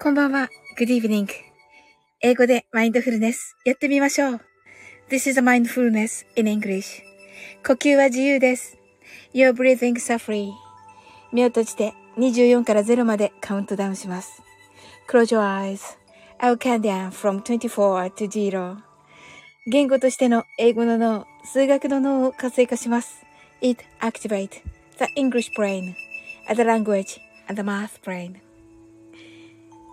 こんばんは。Good evening. 英語でマインドフルネスやってみましょう。This is a mindfulness in English. 呼吸は自由です。Your breathing is free. 目を閉じて24から0までカウントダウンします。Close your eyes. I'll count down from 24 to 0. 言語としての英語の脳、数学の脳を活性化します。It activates the English brain, the language, and the math brain.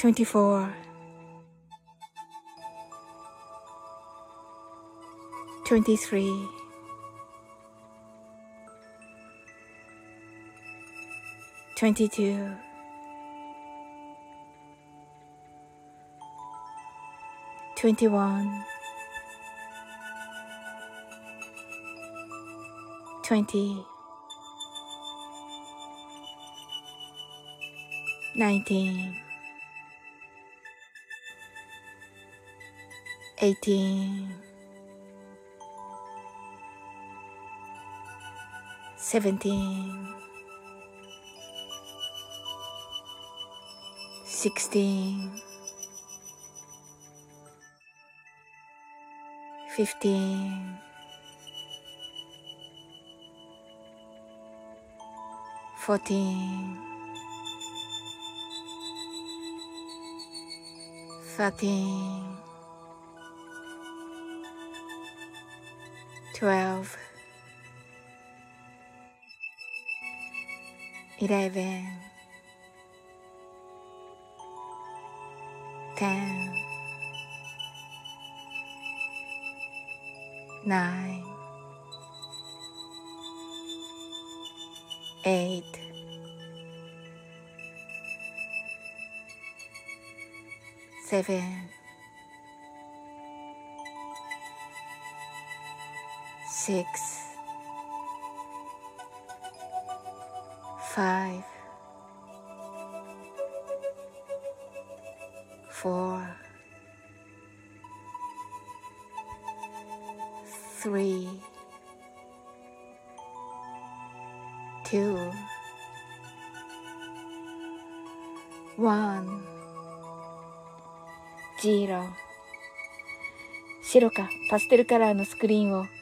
24 23 22 21 20 19 18 17 16 15 14 13 12 11 10 9 8 7 six, five, four, three, two, one, zero 白かパステルカラーのスクリーンを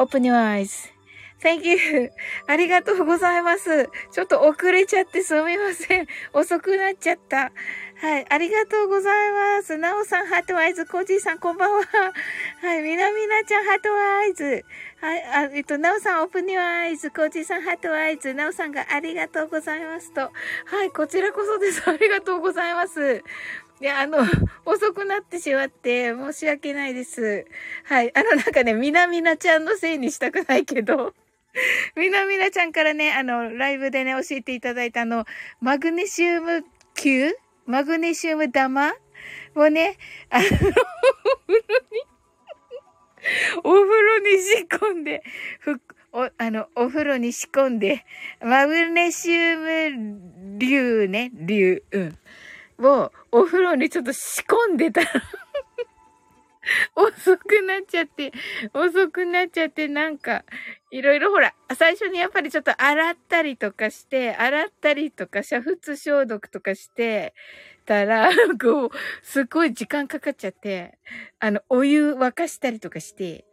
Open your eyes. Thank you. ありがとうございます。ちょっと遅れちゃってすみません。遅くなっちゃった。はい。ありがとうございます。なおさん、 heart eyes。コージーさん、こんばんは。はい。みなみなちゃん、 heart eyes。はい。あ、えっと、なおさん、 open your eyes。コージーさん、 heart eyes。なおさんがありがとうございますと。はい。こちらこそです。ありがとうございます。いや、あの、遅くなってしまって申し訳ないです。はい。あの、なんかね、みなみなちゃんのせいにしたくないけど。みなみなちゃんからね、あの、ライブでね、教えていただいたあの、マグネシウム球？マグネシウム玉？をね、あの、お風呂に お風呂に仕込んで、ふ、お、あの、お風呂に仕込んで、マグネシウム流ね、流、うん。をお風呂にちょっと仕込んでたら 遅くなっちゃって、遅くなっちゃって、なんか、いろいろほら、最初にやっぱりちょっと洗ったりとかして、洗ったりとか、煮沸消毒とかしてたら、こう、すごい時間かかっちゃって、あの、お湯沸かしたりとかして、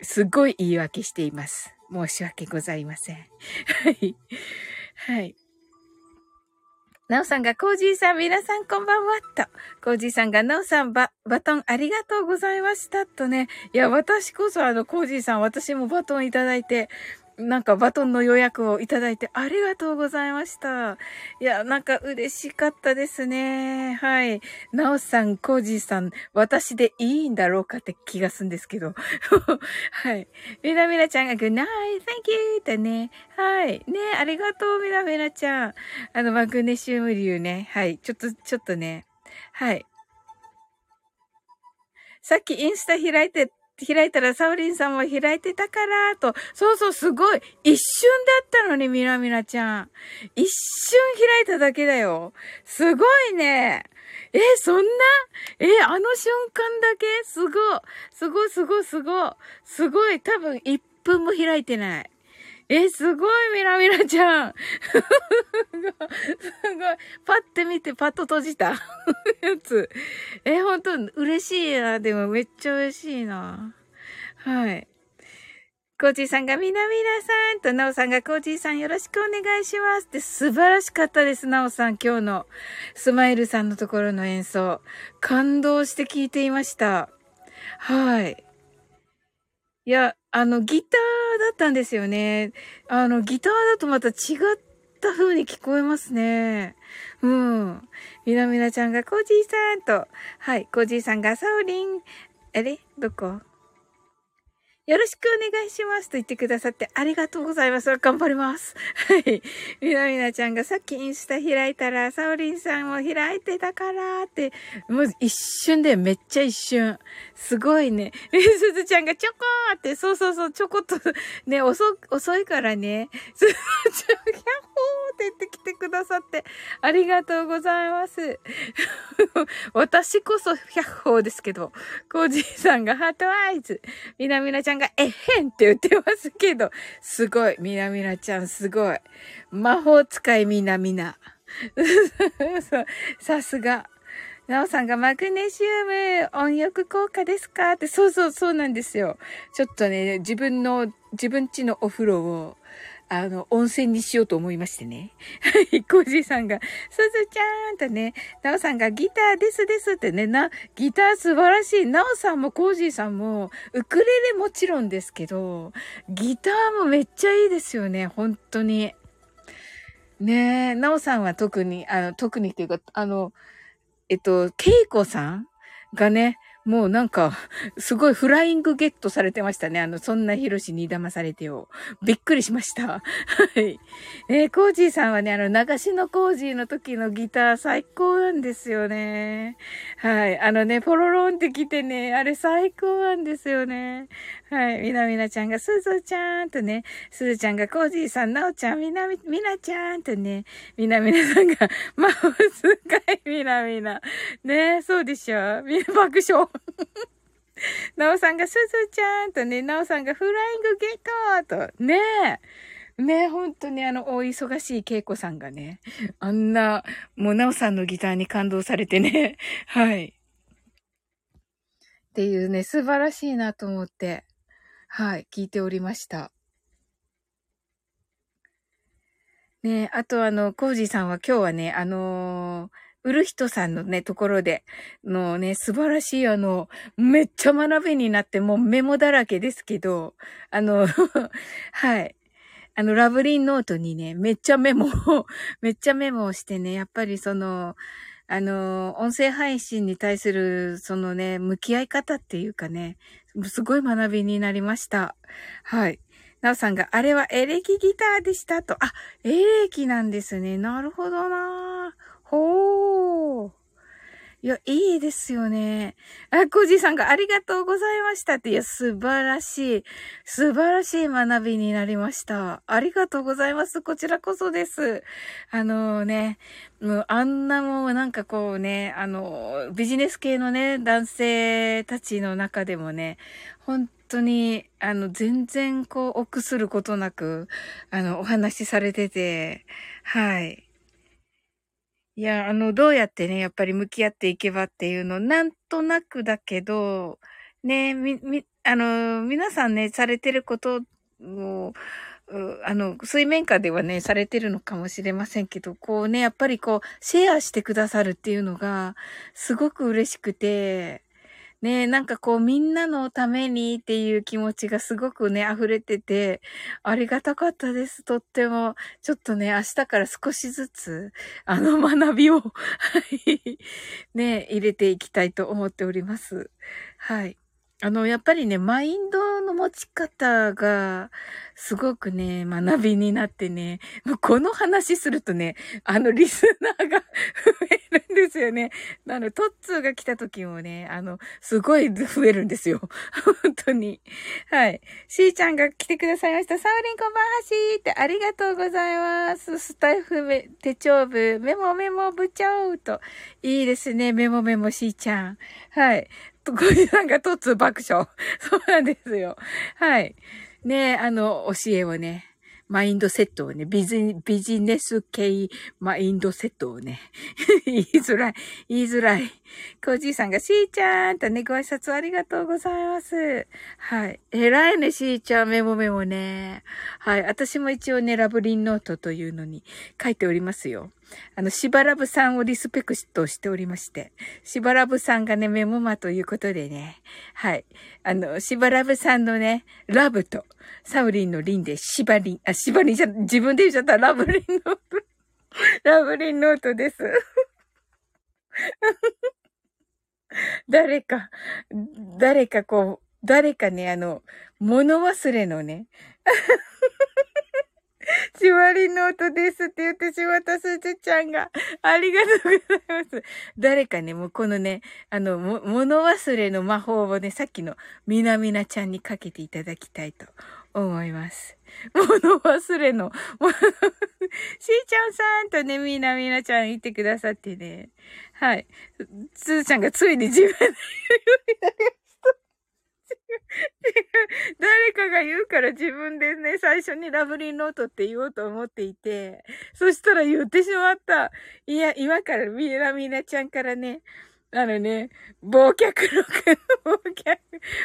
すごい言い訳しています。申し訳ございません。はい。はい。なおさんが、コージーさん、皆さんこんばんは、と。コージーさんが、なおさん、バ、バトンありがとうございました、とね。いや、私こそ、あの、コージーさん、私もバトンいただいて、なんかバトンの予約をいただいてありがとうございました。いや、なんか嬉しかったですね。はい。なおさん、コージーさん、私でいいんだろうかって気がすんですけど。はい。みなみなちゃんが Good night, thank you! ってね。はい。ねありがとう、みなみなちゃん。あの、マグネシウム流ね。はい。ちょっと、ちょっとね。はい。さっきインスタ開いて開いたらサウリンさんも開いてたから、と。そうそう、すごい。一瞬だったのに、ミラミラちゃん。一瞬開いただけだよ。すごいね。え、そんな？え、あの瞬間だけ？すご。すご、すご、すご。すごい。多分、1分も開いてない。え、すごい、ミラミラちゃん。すごい。パッて見て、パッと閉じたやつ。え、ほんと、嬉しいな。でも、めっちゃ嬉しいな。はい。コージーさんがみなみなさんと、なおさんがコージーさんよろしくお願いしますって素晴らしかったです、なおさん。今日のスマイルさんのところの演奏。感動して聞いていました。はい。いや、あの、ギターだったんですよね。あの、ギターだとまた違った風に聞こえますね。うん。みなみなちゃんがコージーさんと、はい、コージーさんがサオリン、あれどこ？よろしくお願いしますと言ってくださってありがとうございます。頑張ります。はい。みなみなちゃんがさっきインスタ開いたら、サオリンさんも開いてたからって、もう一瞬でめっちゃ一瞬。すごいね。え、すずちゃんがちょこーって、そうそうそう、ちょこっと、ね、遅、遅いからね。すずちゃん、ヒャッホーって言ってきてくださって、ありがとうございます。私こそヒャッホーですけど、コージーさんがハートアイズ。みなみなちゃんがえへんって言ってますけど、すごい。みなみなちゃんすごい。魔法使いみなみな。さすが。なおさんがマグネシウム温浴効果ですか？って、そうそうそうなんですよ。ちょっとね、自分の、自分ちのお風呂を、あの、温泉にしようと思いましてね。はい、コージーさんが、すずちゃんとね、なおさんがギターですですってね、な、ギター素晴らしい。なおさんもコージーさんも、ウクレレもちろんですけど、ギターもめっちゃいいですよね、本当に。ねえ、なおさんは特に、あの、特にっていうか、あの、えっと、ケイコさんがね、もうなんか、すごいフライングゲットされてましたね。あの、そんなヒロシに騙されてよ。びっくりしました。はい。えー、コージーさんはね、あの、流しのコージーの時のギター最高なんですよね。はい。あのね、ポロロンって来てね、あれ最高なんですよね。はい。みなみなちゃんが、すずちゃんとね、すずちゃんがコージーさん、なおちゃん、みなみ、みなちゃんとね、みなみなさんが、マウスかい、みなみな。ねそうでしょ？み爆笑。なおさんがすずちゃんとね、なおさんがフライングゲットと、ねえ。ねえ、本当にあの、お忙しい恵子さんがね、あんな、もうなおさんのギターに感動されてね、はい。っていうね、素晴らしいなと思って。はい、聞いておりました。ねあとあの、コージーさんは今日はね、あのー、売る人さんのね、ところで、のね、素晴らしいあの、めっちゃ学びになってもうメモだらけですけど、あの、はい。あの、ラブリンノートにね、めっちゃメモを、めっちゃメモをしてね、やっぱりその、あの、音声配信に対する、そのね、向き合い方っていうかね、すごい学びになりました。はい。なおさんが、あれはエレキギターでしたと。あ、エレキなんですね。なるほどなぁほー。いや、いいですよね。あ、コージーさんがありがとうございましたって。いや、素晴らしい。素晴らしい学びになりました。ありがとうございます。こちらこそです。あのね、もうあんなもうなんかこうね、あの、ビジネス系のね、男性たちの中でもね、本当に、あの、全然こう、臆することなく、あの、お話しされてて、はい。いや、あの、どうやってね、やっぱり向き合っていけばっていうの、なんとなくだけど、ね、み、み、あの、皆さんね、されてることを、あの、水面下ではね、されてるのかもしれませんけど、こうね、やっぱりこう、シェアしてくださるっていうのが、すごく嬉しくて、ねえ、なんかこうみんなのためにっていう気持ちがすごくね、溢れてて、ありがたかったです。とっても。ちょっとね、明日から少しずつ、あの学びを はい、ね、入れていきたいと思っております。はい。あの、やっぱりね、マインドの持ち方が、すごくね、学びになってね、この話するとね、あの、リスナーが 増えるんですよね。あの、トッツーが来た時もね、あの、すごい 増えるんですよ。本当に。はい。しーちゃんが来てくださいました。サウリンこんばんはしーってありがとうございます。スタイフ手帳部、メモメモ部長と。いいですね、メモメモしーちゃん。はい。小じさんか突爆笑。そうなんですよ。はい。ねあの、教えをね、マインドセットをね、ビジビジネス系マインドセットをね、言いづらい、言いづらい。コージーさんが、しーちゃんとね、ご挨拶ありがとうございます。はい。偉いね、しーちゃん、メモメモね。はい。私も一応ね、ラブリンノートというのに書いておりますよ。あの、しばらぶさんをリスペクトしておりまして、しばらぶさんがね、メモマということでね、はい。あの、しばらぶさんのね、ラブと、サウリンのリンで、しばりん、あ、しばりんじゃ、自分で言っちゃったラブリンノート、ラブリンノートです。誰か、誰かこう、誰かね、あの、物忘れのね、しわりノートですって言ってしまったすずちゃんが。ありがとうございます。誰かね、もうこのね、あの、物忘れの魔法をね、さっきのみなみなちゃんにかけていただきたいと思います。物忘れの、しーちゃんさんとね、みなみなちゃん言ってくださってね。はい。すずちゃんがついに自分で言うようになりました。誰かが言うから自分でね、最初にラブリーノートって言おうと思っていて、そしたら言ってしまった。いや、今からミラミナちゃんからね、あのね、忘却の、忘却、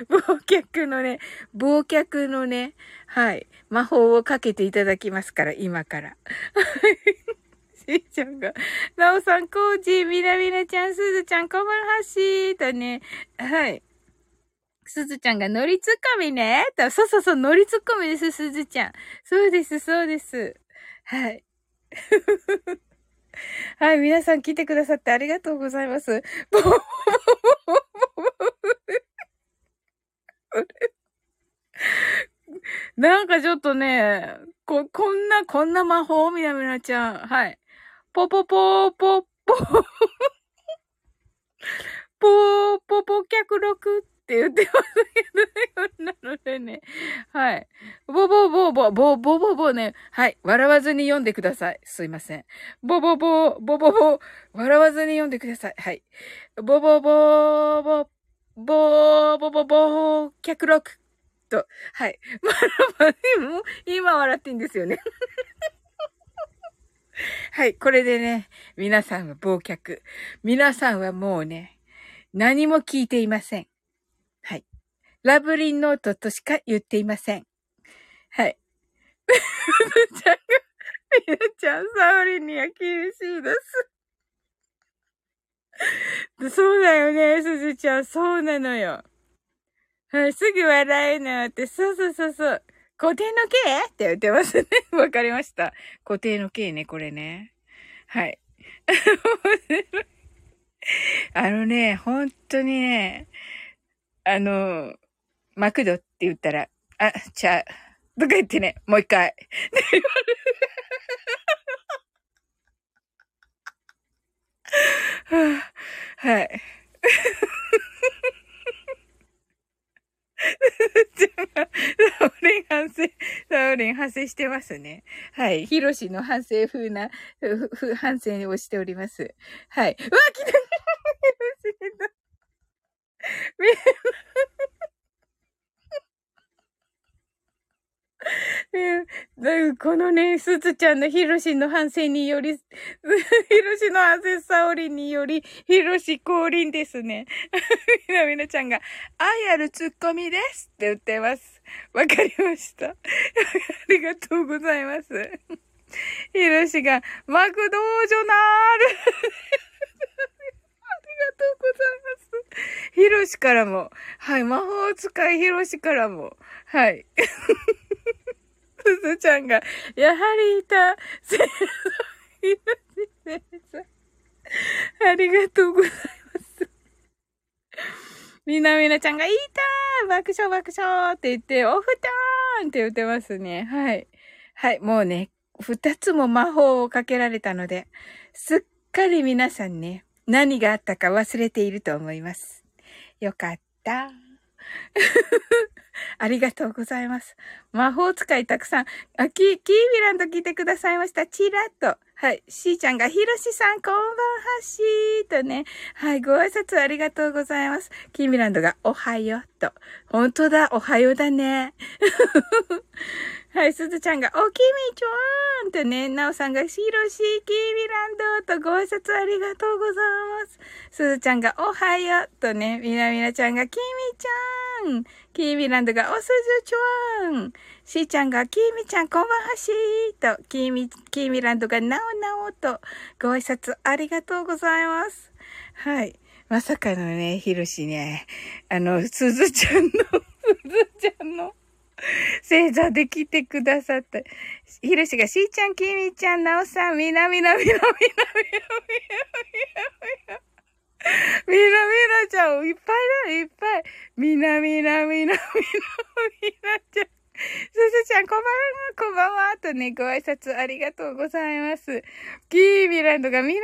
忘却のね、忘却のね、はい、魔法をかけていただきますから、今から。しーちゃんが、なおさん、コージ、みなみなちゃん、すずちゃん、こまるはしーとね、はい。すずちゃんがノリツッコミね。と、そうそうそう、ノリツッコミです、すずちゃん。そうです、そうです。はい。はい、皆さん来てくださってありがとうございます。なんかちょっとね、こ、こんな、こんな魔法みなみなちゃん。はい。ポポポーポッポ。ポーポポ脚録って言ってますけどね。なのでね。はい。ボボボボ、ボボボボね。はい。笑わずに読んでください。すいません。ボボボ、ボボボ、笑わずに読んでください。はい。ボボボ、ボ、ボ、ボボボ、脚録と。はい。まあ、今笑っていいんですよね。はい。これでね、皆さんは忘却。皆さんはもうね、何も聞いていません。ラブリンノートとしか言っていません。はい。ちゃんが、みなちゃん、サオリンには厳しいです。そうだよね、すずちゃん。そうなのよ。はい、すぐ笑えのって、そうそうそうそう。固定の形って言ってますね。わかりました。固定の形ね、これね。はい。あのね、本当にね、あの、マクドって言ったら、あ、ちゃ、とか言ってね、もう一回。は はい。じゃあ、サオリン反省、サオリン反省してますね。はい。ヒロシの反省風な、ふ、反省をしております。はい。うわ、来たヒロシ このね、すずちゃんのヒロシの反省により、ヒロシの反省サオリンにより、ヒロシ降臨ですね。みなみなちゃんが、愛あるツッコミですって言ってます。わかりました。ありがとうございます。ヒロシが、マクドージョナールありがとうございます。ヒロシからも、はい、魔法使いヒロシからも、はい。すずちゃんが、やはりいた。せありがとうございます。みなみなちゃんが、いた爆笑爆笑って言って、おふたーんって言ってますね。はい。はい、もうね、二つも魔法をかけられたので、すっかり皆さんね、何があったか忘れていると思います。よかった。ありがとうございます。魔法使いたくさん。あ、キー、キービランド来てくださいました。チラッと。はい。しーちゃんが、ひろしさん、こんばんはしーとね。はい。ご挨拶ありがとうございます。キーミランドが、おはようと。本当だ、おはようだね。はい、すずちゃんが、おきみちょーんとね、なおさんが、しろし、きみランドとご挨拶ありがとうございます。すずちゃんが、おはようとね、みなみなちゃんが、きみちゃん。きみランドが、おすずちょーん。しーちゃんが、きみちゃん、こんばんはしーと、きみ、きみランドが、なおなおと、ご挨拶ありがとうございます。はい。まさかのね、ひろしね、あの、すずちゃんの、すずちゃんの、正座できてくださった。ひろしが、しーちゃん、きみちゃん、なおさん、みなみなみなみなみなみなみな。みなみなちゃん、いっぱいだ、いっぱい。みなみなみなみなみなちゃん。すずちゃん、こんばんは、こんばんは、とね、ご挨拶ありがとうございます。キーミランドがみなみな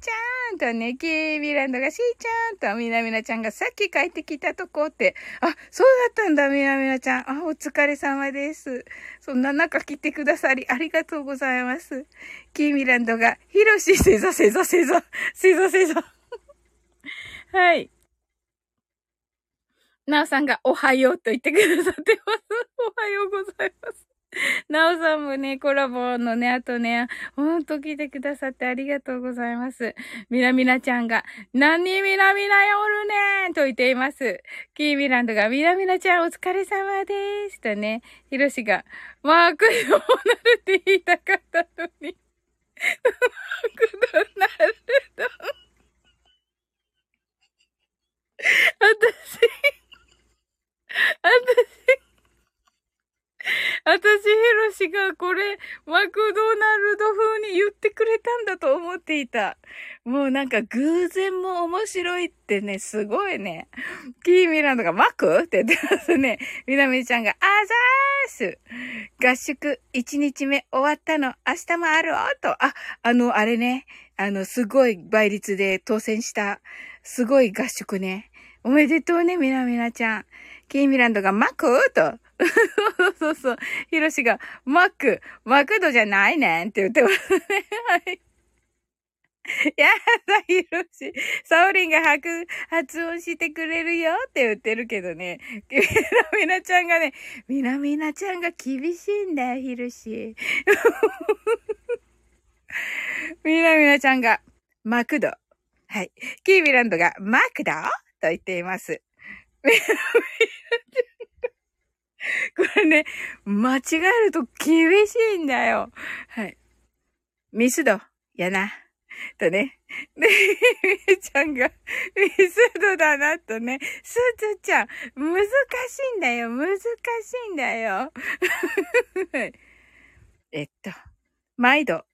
ちゃんとね、キーミランドがしーちゃんと、みなみなちゃんがさっき帰ってきたとこって、あ、そうだったんだ、みなみなちゃん。あ、お疲れ様です。そんな中来てくださり、ありがとうございます。キーミランドが、ひろし、せざせざせざ、せざせざ。はい。なおさんがおはようと言ってくださってます。おはようございます。なおさんもね、コラボのね、あとね、ほんと聞いてくださってありがとうございます。みなみなちゃんが、何みなみなよるねんと言っています。キーミランドが、みなみなちゃんお疲れ様でーす。とね、ひろしが、マークドナルって言いたかったのに。マークドナルド。私私、私、ヒロシがこれ、マクドナルド風に言ってくれたんだと思っていた。もうなんか偶然も面白いってね、すごいね。キーミランドがマクって言ってますね。みなみちゃんが、あざーす合宿1日目終わったの、明日もあると。あ、あの、あれね。あの、すごい倍率で当選した、すごい合宿ね。おめでとうね、みなみなちゃん。キーミランドがマクと。そうそうそう。ヒロシが、マック、マクドじゃないねんって言ってますね。はい。やだ、ヒロシ。サオリンが発、発音してくれるよって言ってるけどね。みなみなちゃんがね、みなみなちゃんが厳しいんだよ、ヒロシ。みなみなちゃんが、マクド。はい。キーミランドが、マクドと言っています。これね、間違えると厳しいんだよ。はい。ミスド、やな。とね。で、みーちゃんが、ミスドだな、とね。すずちゃん、難しいんだよ、難しいんだよ。えっと、毎度。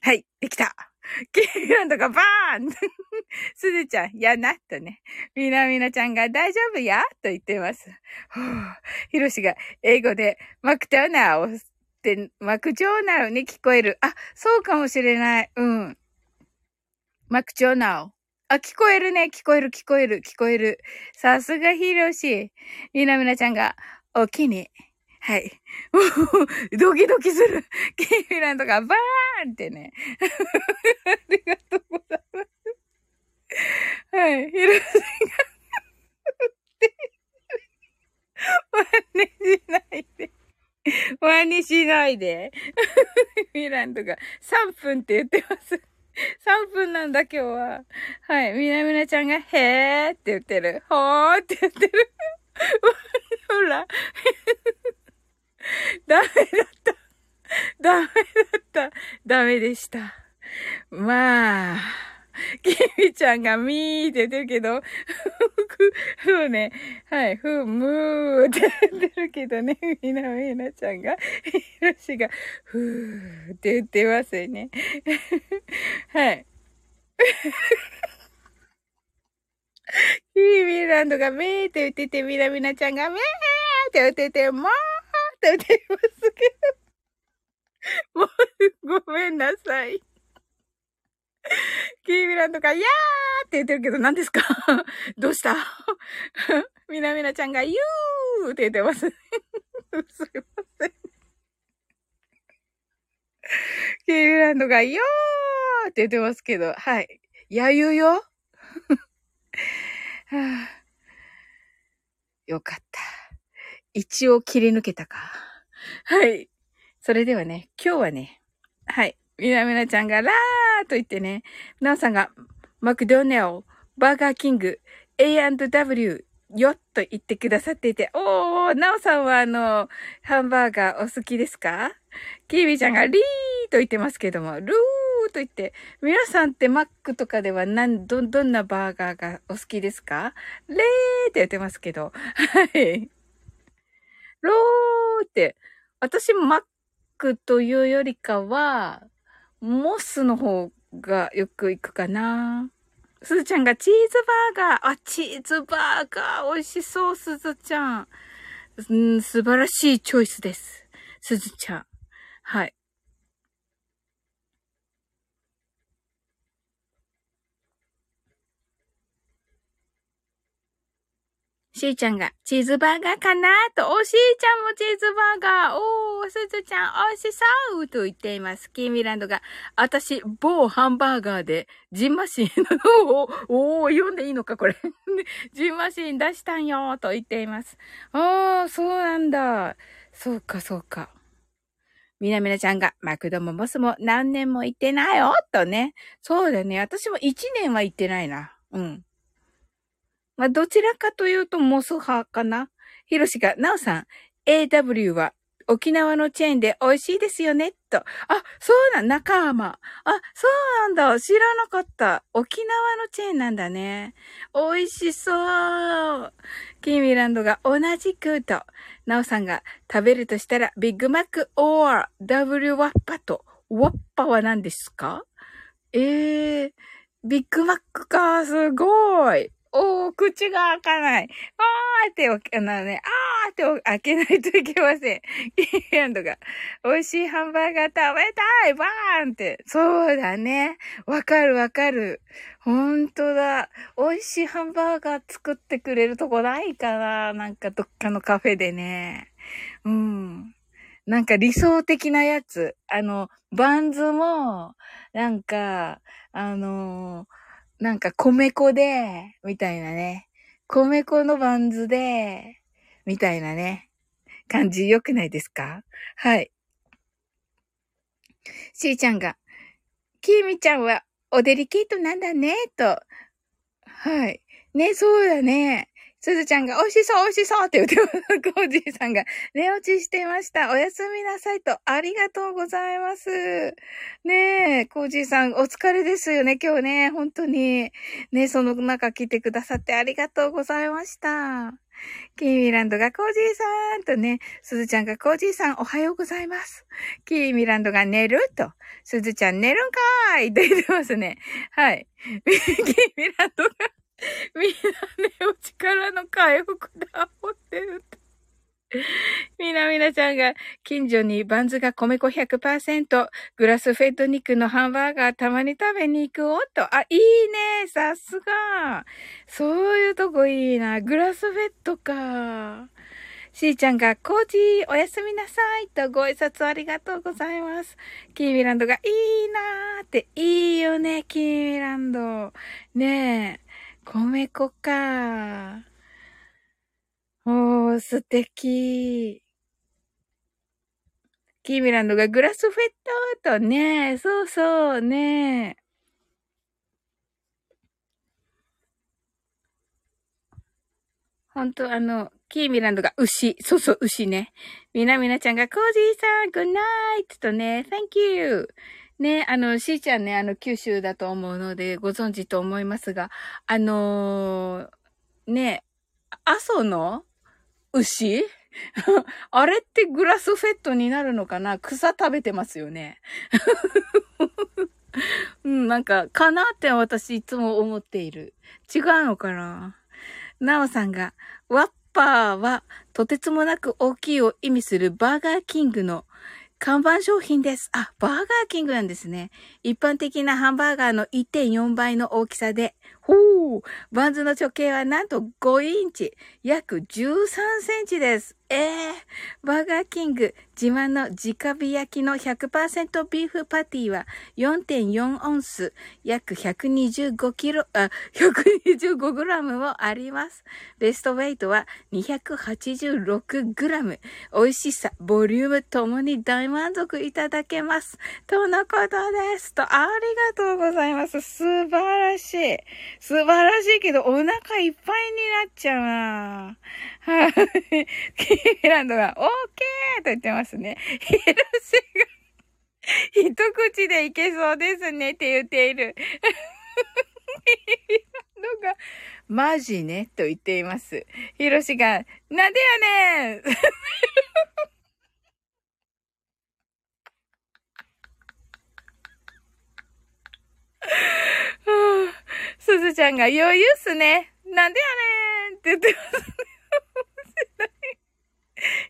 はい、できた。キーランドがバーン すずちゃん、やな、とね。みなみなちゃんが大丈夫や？と言ってます。ひろしが英語でマクターナーをって、マクチョーナーに聞こえる。あ、そうかもしれない。うん。マクチョーナーあ、聞こえるね。聞こえる、聞こえる、聞こえる。さすがひろし。みなみなちゃんが、おきに。はい。ドキドキする。キーミランドがバーンってね。ありがとうございます。はい。ひろしが真似しないで。真似しないで。ミランドが3分って言ってます。3分なんだ今日は。はい。みなみなちゃんが、へーって言ってる。ほーって言ってる。ほら。ダメだった。ダメだった。ダメでした。まあ。キミちゃんがミーって言ってるけど、ふ、ふね、はい、ふ、むーって言ってるけどね、みなみなちゃんが、ひろしが、ふーって言ってますよね。はい。キーミランドがめーって言ってて、みなみなちゃんがめーって言ってて、もーって言ってますけど。もう、ごめんなさい。キーミランドが、いやーって言ってるけど、何ですか？どうした？みなみなちゃんが、ゆーって言ってます。すいません。キーミランドが、よーって言ってますけど、はい。やゆうよ？はあ、よかった。一応切り抜けたか。はい。それではね、今日はね、はい。みなみなちゃんがラーと言ってね、なおさんがマクドネル、バーガーキング、A&W、よっと言ってくださっていて、おー、なおさんはあの、ハンバーガーお好きですか？キービーちゃんがリーと言ってますけども、ルーと言って、皆さんってマックとかでは何、ど、どんなバーガーがお好きですか？レーって言ってますけど、はい。ローって、私もマックというよりかは、モスの方がよく行くかな。すずちゃんがチーズバーガー。あ、チーズバーガー。美味しそう、すずちゃん。うん、素晴らしいチョイスです。すずちゃん。はい。しーちゃんが、チーズバーガーかなと、おしーちゃんもチーズバーガー。おー、すずちゃん、おいしそうと言っています。キーミランドが、私、某ハンバーガーで、ジンマシンの、おおー、読んでいいのか、これ。ジンマシン出したんよと言っています。あー、そうなんだ。そうか、そうか。みなみなちゃんが、マクドもモスも何年も行ってないよとね。そうだね。私も1年は行ってないな。うん。まあ、どちらかというとモス派かな。ヒロシが、ナオさん、AW は沖縄のチェーンで美味しいですよね、と。あ、そうなん、仲間。あ、そうなんだ。知らなかった。沖縄のチェーンなんだね。美味しそう。キーミランドが同じくと。ナオさんが食べるとしたら、ビッグマック or W ワッパと。ワッパは何ですか？えー、ビッグマックか、すごい。おー、口が開かない。あーって、あのね、あーって開けないといけません。キーランドが、美味しいハンバーガー食べたいバーンって。そうだね。わかるわかる。ほんとだ。美味しいハンバーガー作ってくれるとこないかななんかどっかのカフェでね。うん。なんか理想的なやつ。あの、バンズも、なんか、あのーなんか米粉で、みたいなね。米粉のバンズで、みたいなね。感じ良くないですか？はい。しーちゃんが、きーみちゃんはおデリケートなんだね、と。はい。ね、そうだね。すずちゃんが、美味しそう、美味しそうって言ってます。コージーさんが、寝落ちしてました。おやすみなさいと、ありがとうございます。ねえ、コージーさん、お疲れですよね、今日ね。本当に。ねその中来てくださってありがとうございました。キーミランドがコージーさんとね、すずちゃんがコージーさんおはようございます。キーミランドが寝ると、すずちゃん寝るんかーいって言ってますね。はい。キーミランドがみんなね、お力の回復だ、思ってるって。みなみなちゃんが、近所にバンズが米粉100%、グラスフェッド肉のハンバーガーたまに食べに行くおっと。あ、いいね。さすが。そういうとこいいな。グラスフェッドか。しーちゃんが、コージー、おやすみなさいとご挨拶ありがとうございます。キーミランドが、いいなーって、いいよね、キーミランド。ねえ、米粉か。おー、素敵。キーミランドがグラスフェットとね、そうそう、ね本当あの、キーミランドが牛。そうそう、牛ね。みなみなちゃんが、コージーさん、グッナイトとね、Thank you. ね、あの、しーちゃんね、あの、九州だと思うので、ご存知と思いますが、あのー、ね、阿蘇の牛？あれってグラスフェットになるのかな？草食べてますよね。うん、なんか、かなって私いつも思っている。違うのかな？なおさんが、ワッパーはとてつもなく大きいを意味するバーガーキングの看板商品です。あ、バーガーキングなんですね。一般的なハンバーガーの1.4倍の大きさで、ほうバンズの直径はなんと5インチ、約13センチです。ええー、バーガーキング自慢の直火焼きの100%ビーフパティは4.4オンス、約125キロ、あ、125グラムもあります。ベストウェイトは286グラム。美味しさ、ボリュームともに大満足いただけます。とのことです。と、ありがとうございます。素晴らしい。素晴らしいけど、お腹いっぱいになっちゃうなはい。キーランドが、オーケーと言ってますね。ヒロシが、一口でいけそうですねって言っている。キーミランドが、マジねと言っています。ヒロシが、なんでやねんすずちゃんが余裕っすね。なんでやねんって言ってますね。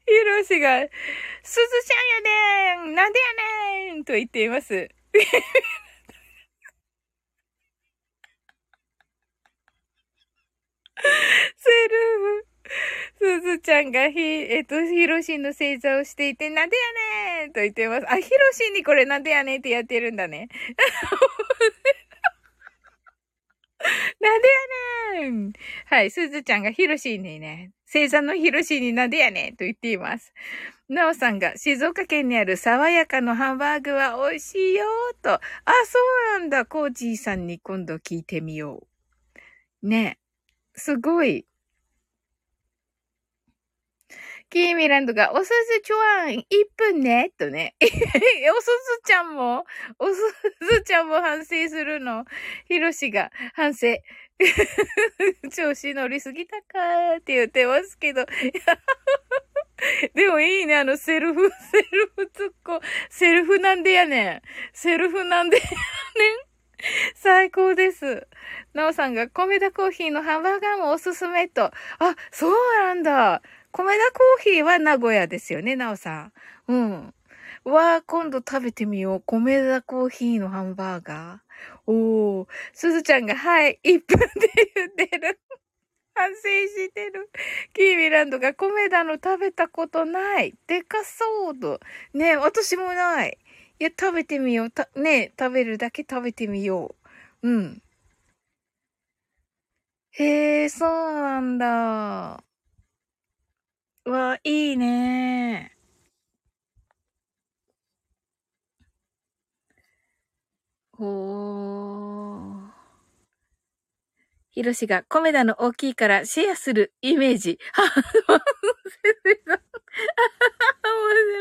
ヒロシが、すずちゃんやねんなんでやねんと言っています。セルフ。すずちゃんがひ、えっと、ヒロシンの星座をしていて、なんでやねんと言ってます。あ、ヒロシにこれなんでやねんってやってるんだね。なんでやねんはい、すずちゃんがヒロシーにね、星座のヒロシーになんでやねんと言っています。なおさんが静岡県にある爽やかのハンバーグは美味しいよと。あ、そうなんだ。コージーさんに今度聞いてみよう。ね。すごい。キーミランドが、おすずちょわん、1分ね、とね。おすずちゃんも、おすずちゃんも反省するの？ヒロシが反省。調子乗りすぎたかーって言ってますけど。でもいいね、あのセルフ、セルフツッコ、セルフなんでやねん。セルフなんでやねん。最高です。なおさんが、米田コーヒーのハンバーガーもおすすめと。あ、そうなんだ。米田コーヒーは名古屋ですよね、なおさん。うん。わー、今度食べてみよう。米田コーヒーのハンバーガー。おー。すずちゃんが、はい、1分で言ってる。反省してる。キーミランドが米田の食べたことない。でかそうと。ね私もない。いや、食べてみよう。た、ね食べるだけ食べてみよう。うん。へえ、そうなんだ。わ、いいね。ほー。ひろしが、コメダの大きいからシェアするイメージ。は 面白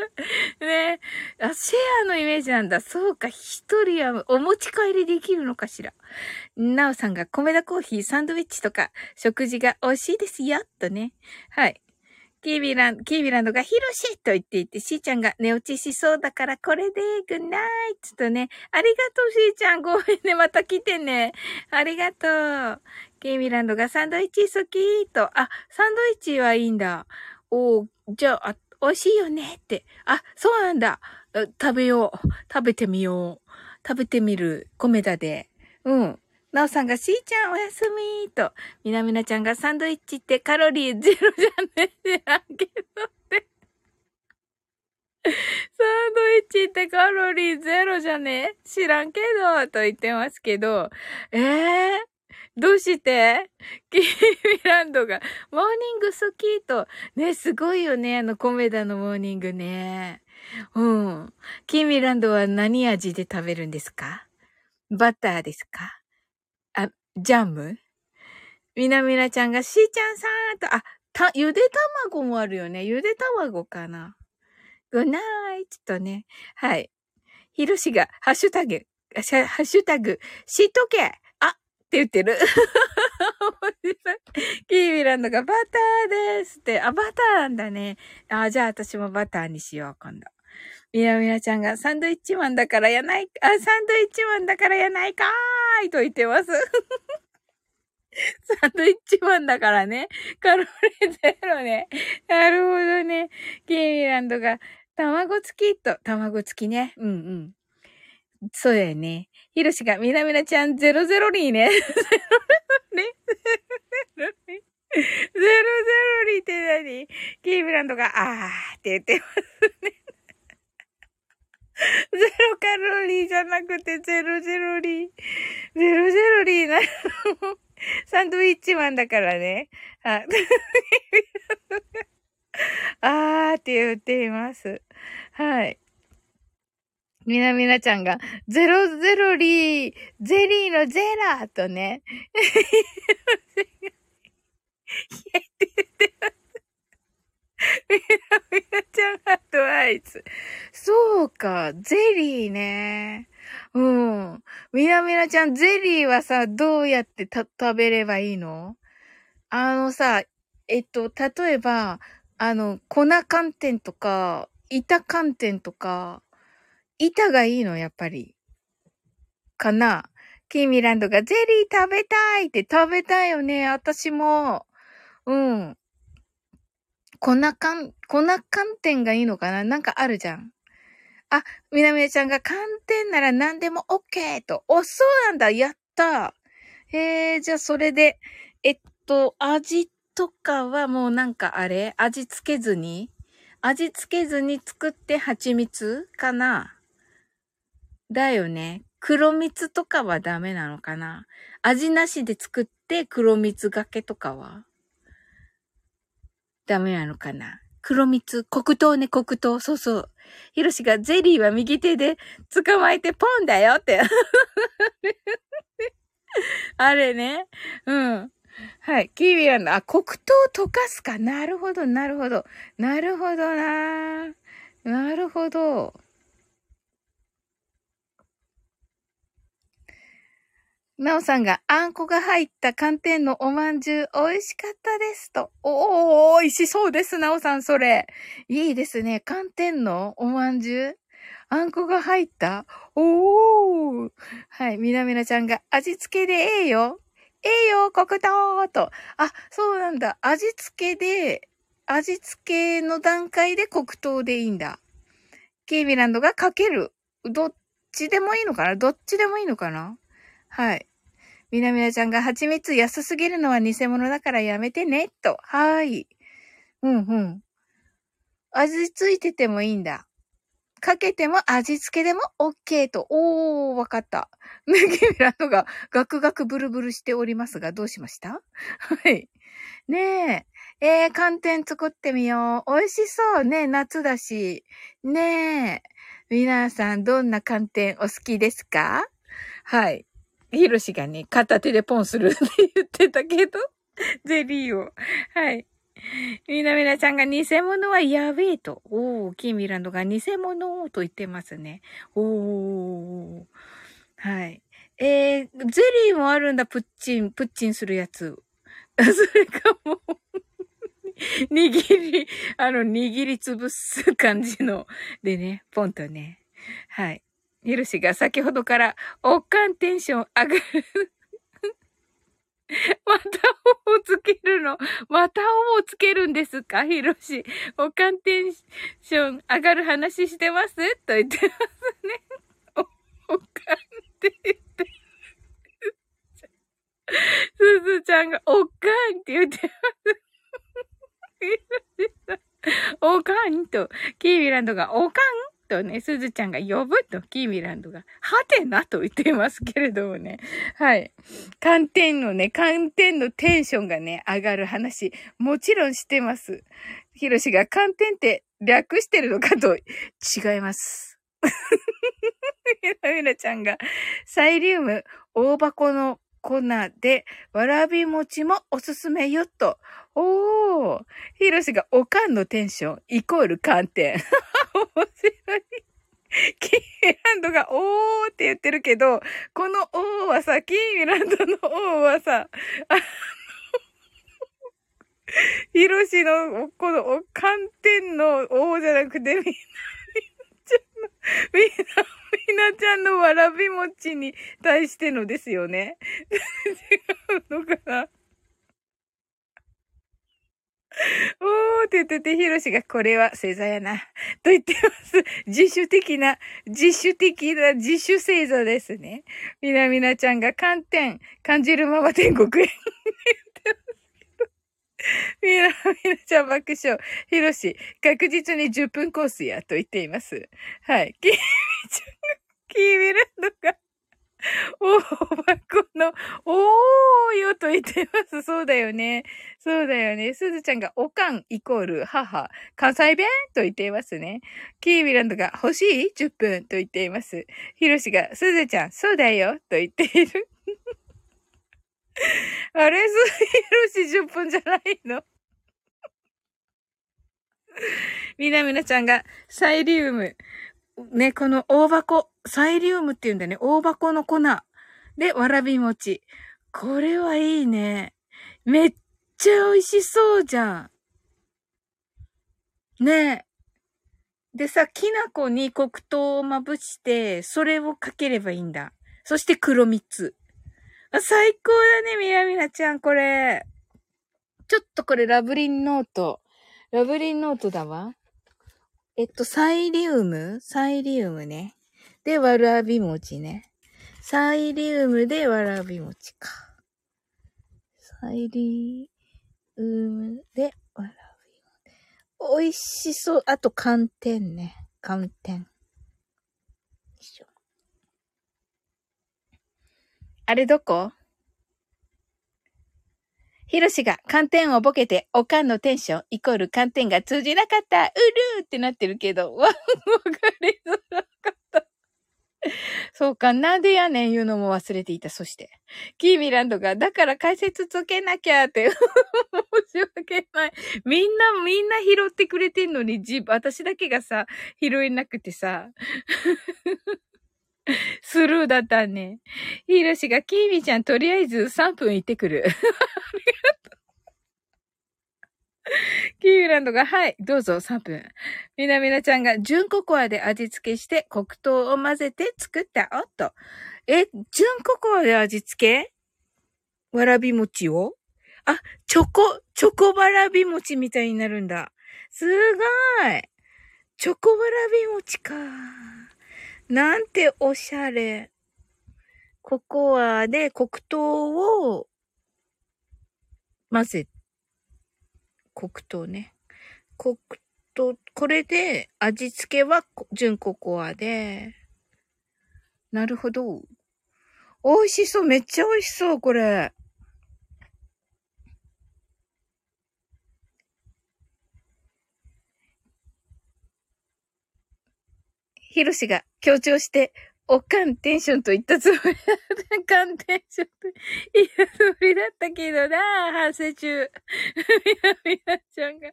い。ねあ、シェアのイメージなんだ。そうか、一人はお持ち帰りできるのかしら。なおさんが、コメダコーヒー、サンドウィッチとか、食事が美味しいですよ、とね。はい。キービランド、キービランドがヒロシと言っていて、シーちゃんが寝落ちしそうだからこれで、グッナイトとね。ありがとう、シーちゃん。ごめんね。また来てね。ありがとう。キービランドがサンドイッチ好きと。あ、サンドイッチはいいんだ。おじゃあ、あ、美味しいよねって。あ、そうなんだ。食べよう。食べてみよう。食べてみる。米田で。うん。なおさんが、しーちゃんおやすみーと。みなみなちゃんが、サンドイッチってカロリーゼロじゃね知らんけどって。サンドイッチってカロリーゼロじゃね知らんけど、と言ってますけど。ええーどうして？キーミランドが、モーニング好きと。ね、すごいよね、あのコメダのモーニングね。うん。キーミランドは何味で食べるんですか？バターですか、ジャム？みなみなちゃんが、しーちゃんさーと、あ、た、ゆで卵もあるよね。ゆで卵かな。グナイトとね。はい。ひろしが、ハッシュタグ、ハッシュタグ、しとけあって言ってる。キーミランドがバターですって。あ、バターなんだね。あ、じゃあ私もバターにしよう、今度。みなみなちゃんがサンドイッチマンだからやない、あ、サンドイッチマンだからやないかーいと言ってます。サンドイッチマンだからね。カロリーゼロね。なるほどね。キーミランドが、卵付きと、卵付きね。うんうん。そうやね。ひろしが、みなみなちゃん、ゼロゼロリーね。ゼロゼロリー。ゼロゼロリーって何？キーブランドが、あーって言ってますね。ゼロカロリーじゃなくてゼロゼロリー。ゼロゼロリーなの。サンドウィッチマンだからね。あ、あーって言っています。はい。みなみなちゃんが、ゼロゼロリー、ゼリーのゼラーとね。みなみなちゃんハットアイス。そうか、ゼリーね。うん。みなみなちゃん、ゼリーはさ、どうやって、食べればいいの？あのさ、えっと、例えば、あの、粉寒天とか、板寒天とか、板がいいの、やっぱり。かな？キーミランドがゼリー食べたいって食べたいよね。私も。うん。粉寒、粉寒天がいいのかな？なんかあるじゃん。あ、みなみなちゃんが寒天なら何でも OK と。お、そうなんだ。やったへえ、じゃあそれで、えっと、味とかはもうなんかあれ？味つけずに？味つけずに作って蜂蜜かな？だよね。黒蜜とかはダメなのかな？味なしで作って黒蜜がけとかは？ダメなのかな？黒蜜、黒糖ね、黒糖。そうそう。ひろしがゼリーは右手で捕まえてポンだよって。あれね。うん。はい。キービランド、あ、黒糖溶かすか？なるほど、なるほど。なるほどな。なるほど。なおさんが、あんこが入った寒天のおまんじゅう、美味しかったですと。おお美味しそうです、なおさん、それ。いいですね。寒天のおまんじゅう？あんこが入った？おー。はい、みなみなちゃんが、味付けでええよ。ええよ、黒糖と。あ、そうなんだ。味付けで、味付けの段階で黒糖でいいんだ。ケイビランドがかける。どっちでもいいのかな？どっちでもいいのかな？はい。みなみなちゃんが蜂蜜安すぎるのは偽物だからやめてね、と。はい。うんうん。味ついててもいいんだ。かけても味付けでも OK と。おー、わかった。ね、キミラのがガクガクブルブルしておりますが、どうしました？はい。ねえ。えー、寒天作ってみよう。美味しそうね。夏だし。ねえ。皆さん、どんな寒天お好きですか？はい。ヒロシがね、片手でポンするって言ってたけど、ゼリーを。はい。みなみなちゃんが偽物はやべえと。おー、キーミランドが偽物と言ってますね。おー。はい。えー、ゼリーもあるんだ、プッチン、プッチンするやつ。それかもう 握り、あの、握りつぶす感じの、でね、ポンとね。はい。ヒルシが先ほどから、おっかんテンション上がる また、オホーツけるの。またおをつけるんですか？ひろし。おかんテンション上がる話してます？と言ってますね。お、おかんって言って。すずちゃんが、おかんって言ってます。おかんと、キーミランドが、おかん？とね、すずちゃんが呼ぶと、キーミランドが、はてなと言ってますけれどもね。はい。寒天のね、寒天のテンションがね、上がる話、もちろんしてます。ひろしが寒天って略してるのかと、違います。みなみなちゃんが、サイリウム、大箱の粉で、わらび餅もおすすめよと。おー。ひろしがおかんのテンション、イコール寒天。面白い。キーミランドが、おーって言ってるけど、このおーはさ、キーミランドのおーはさ、あの、ヒロシの、この、寒天のおーじゃなくて、みんな、みんなちゃんの、みんな、みなちゃんのわらび餅に対してのですよね。違うのかな？おーててて、ひろしがこれは星座やな。と言ってます。自主的な、自主的な自主星座ですね。みなみなちゃんが寒天、感じるまま天国へ。みなみなちゃん爆笑。ひろし、確実に10分コースや、と言っています。はい。きみちゃんが、キーミランドが、おー、箱の、おーよと言ってます。そうだよね。そうだよね。すずちゃんが、おかんイコール母、関西弁？と言っていますね。キーミランドが、欲しい ?10 分と言っています。ひろしが、すずちゃん、そうだよと言っている。あれ、す、ひろし10分じゃないの？みなみなちゃんが、サイリウム。ね、この大箱、サイリウムって言うんだね。大箱の粉。で、わらび餅。これはいいね。めっちゃ美味しそうじゃん。ねえでさ、きな粉に黒糖をまぶして、それをかければいいんだ。そして黒蜜。あ、最高だね、みやみなちゃん、これ。ちょっとこれラブリンノート。ラブリンノートだわ。えっと、サイリウム？サイリウムね。で、わらび餅ね。サイリウムでわらび餅か。サイリウムでわらび餅。美味しそう。あと、寒天ね。寒天。あれどこ？ひろしが寒天をボケて、おかんのテンションイコール寒天が通じなかった。うるーってなってるけど、わ、わかりづらかった。そうか、なんでやねん言うのも忘れていた。そして、キーミランドが、だから解説つけなきゃって、申し訳ない。みんな、みんな拾ってくれてんのに、じ、私だけがさ、拾えなくてさ。スルーだったね。ヒーロシが、キーミちゃんとりあえず3分行ってくる。ありがとう。キーミランドが、はい、どうぞ3分。みなみなちゃんが、純ココアで味付けして黒糖を混ぜて作ったおっと。え、純ココアで味付け？わらび餅を？あ、チョコ、チョコわらび餅みたいになるんだ。すごい。チョコわらび餅か。なんておしゃれ。ココアで黒糖を混ぜ、黒糖ね。黒糖、これで味付けは純ココアで、なるほど。美味しそう。めっちゃ美味しそう、これ。ヒロシが強調して、おかんテンションと言ったつもりだった。かんテンションと言ったつもりだったけどな、反省中。みなみなちゃんが。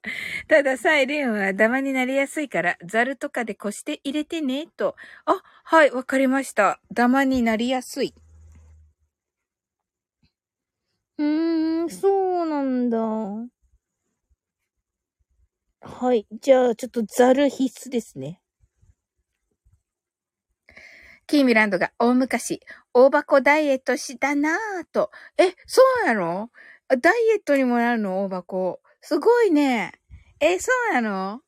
ただ、サイレンはダマになりやすいから、ザルとかでこして入れてね、と。あ、はい、わかりました。ダマになりやすい。うーん、そうなんだ。はい。じゃあ、ちょっとザル必須ですね。キーミランドが大昔、大箱ダイエットしたなぁと。え、そうなの、ダイエットにもなるの？大箱。すごいね。え、そうなの？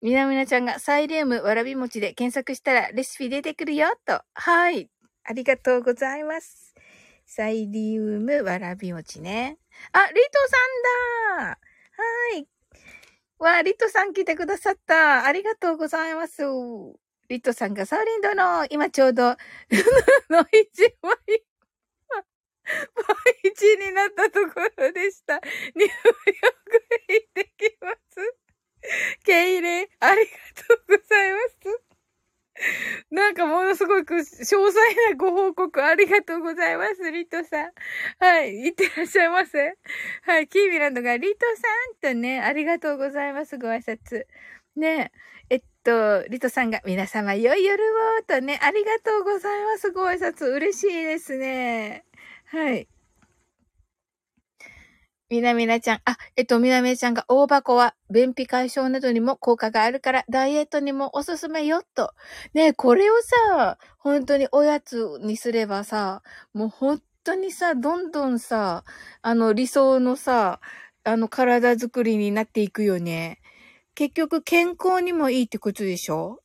みなみなちゃんがサイリウムわらび餅で検索したらレシピ出てくるよ、と。はい。ありがとうございます。サイリウムわらび餅ね。あ、リトさんだはい。わ、リトさん来てくださった。ありがとうございます。リトさんがサウリンドの、今ちょうど、の一枚、倍一になったところでした。入浴行ってきます。ケイレ、ありがとうございます。なんかものすごく詳細なご報告ありがとうございます、リトさん。はい、いってらっしゃいませ。はい、キーミランドがリトさんとね、ありがとうございます、ご挨拶。ねえと、リトさんが皆様良い夜をとね、ありがとうございます、ご挨拶。嬉しいですね。はい。みなみなちゃん、あ、えっと、みなみなちゃんが大箱は便秘解消などにも効果があるからダイエットにもおすすめよ、と。ねこれをさ、本当におやつにすればさ、もう本当にさ、どんどんさ、あの理想のさ、あの体づくりになっていくよね。結局健康にもいいってことでしょ？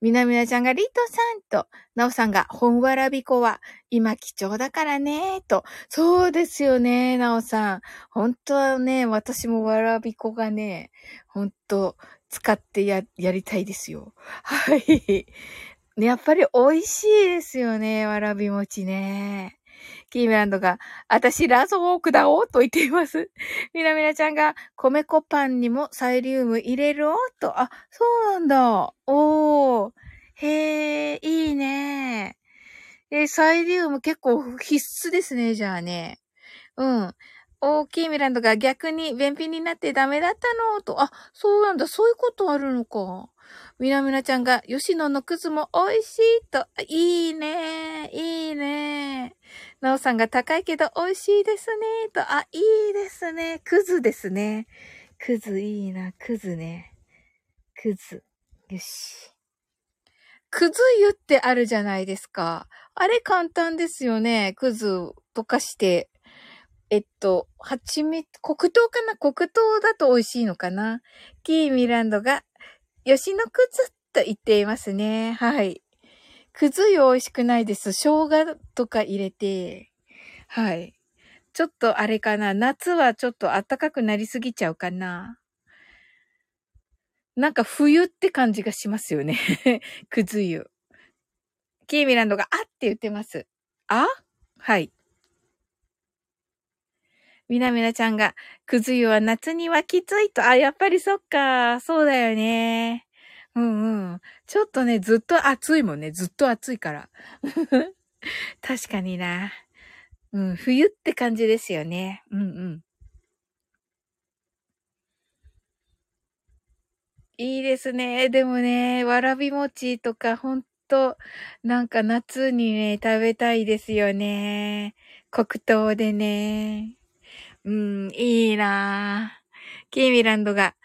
みなみなちゃんがリトさんと、なおさんが本わらびこは今貴重だからね、と。そうですよね、なおさん。本当はね、私もわらびこがね、本当使ってや、やりたいですよ。はい。やっぱり美味しいですよね、わらび餅ね。キーメランドが、あたしラゾークだおと言っています。みなみなちゃんが、米粉パンにもサイリウム入れるおと。あ、そうなんだ。おー。へえ、いいね。えサイリウム結構必須ですね、じゃあね。うん。大きいミランドが逆に便秘になってダメだったのと。あ、そうなんだ。そういうことあるのか。みなみなちゃんが、吉野のくずも美味しいと。いいね。いいね。なおさんが高いけど美味しいですね。と。あ、いいですね。くずですね。くずいいな。くずね。くず。よし。くず湯ってあるじゃないですか。あれ簡単ですよね。くず溶かして。えっと、蜂蜜、黒糖かな？黒糖だと美味しいのかな？キーミランドが吉野くずと言っていますね。はい。くず湯美味しくないです。生姜とか入れて。はい。ちょっとあれかな。夏はちょっと暖かくなりすぎちゃうかな。なんか冬って感じがしますよね。くず湯。キーミランドがあって言ってます。あ？はい。みなみなちゃんが、くず湯は夏にはきついと、あ、やっぱりそっか、そうだよね。うんうん。ちょっとね、ずっと暑いもんね。ずっと暑いから。確かにな。うん、冬って感じですよね。うんうん。いいですね。でもね、わらび餅とかほんと、なんか夏にね、食べたいですよね。黒糖でね。うん、いいなぁ。キーミランドが、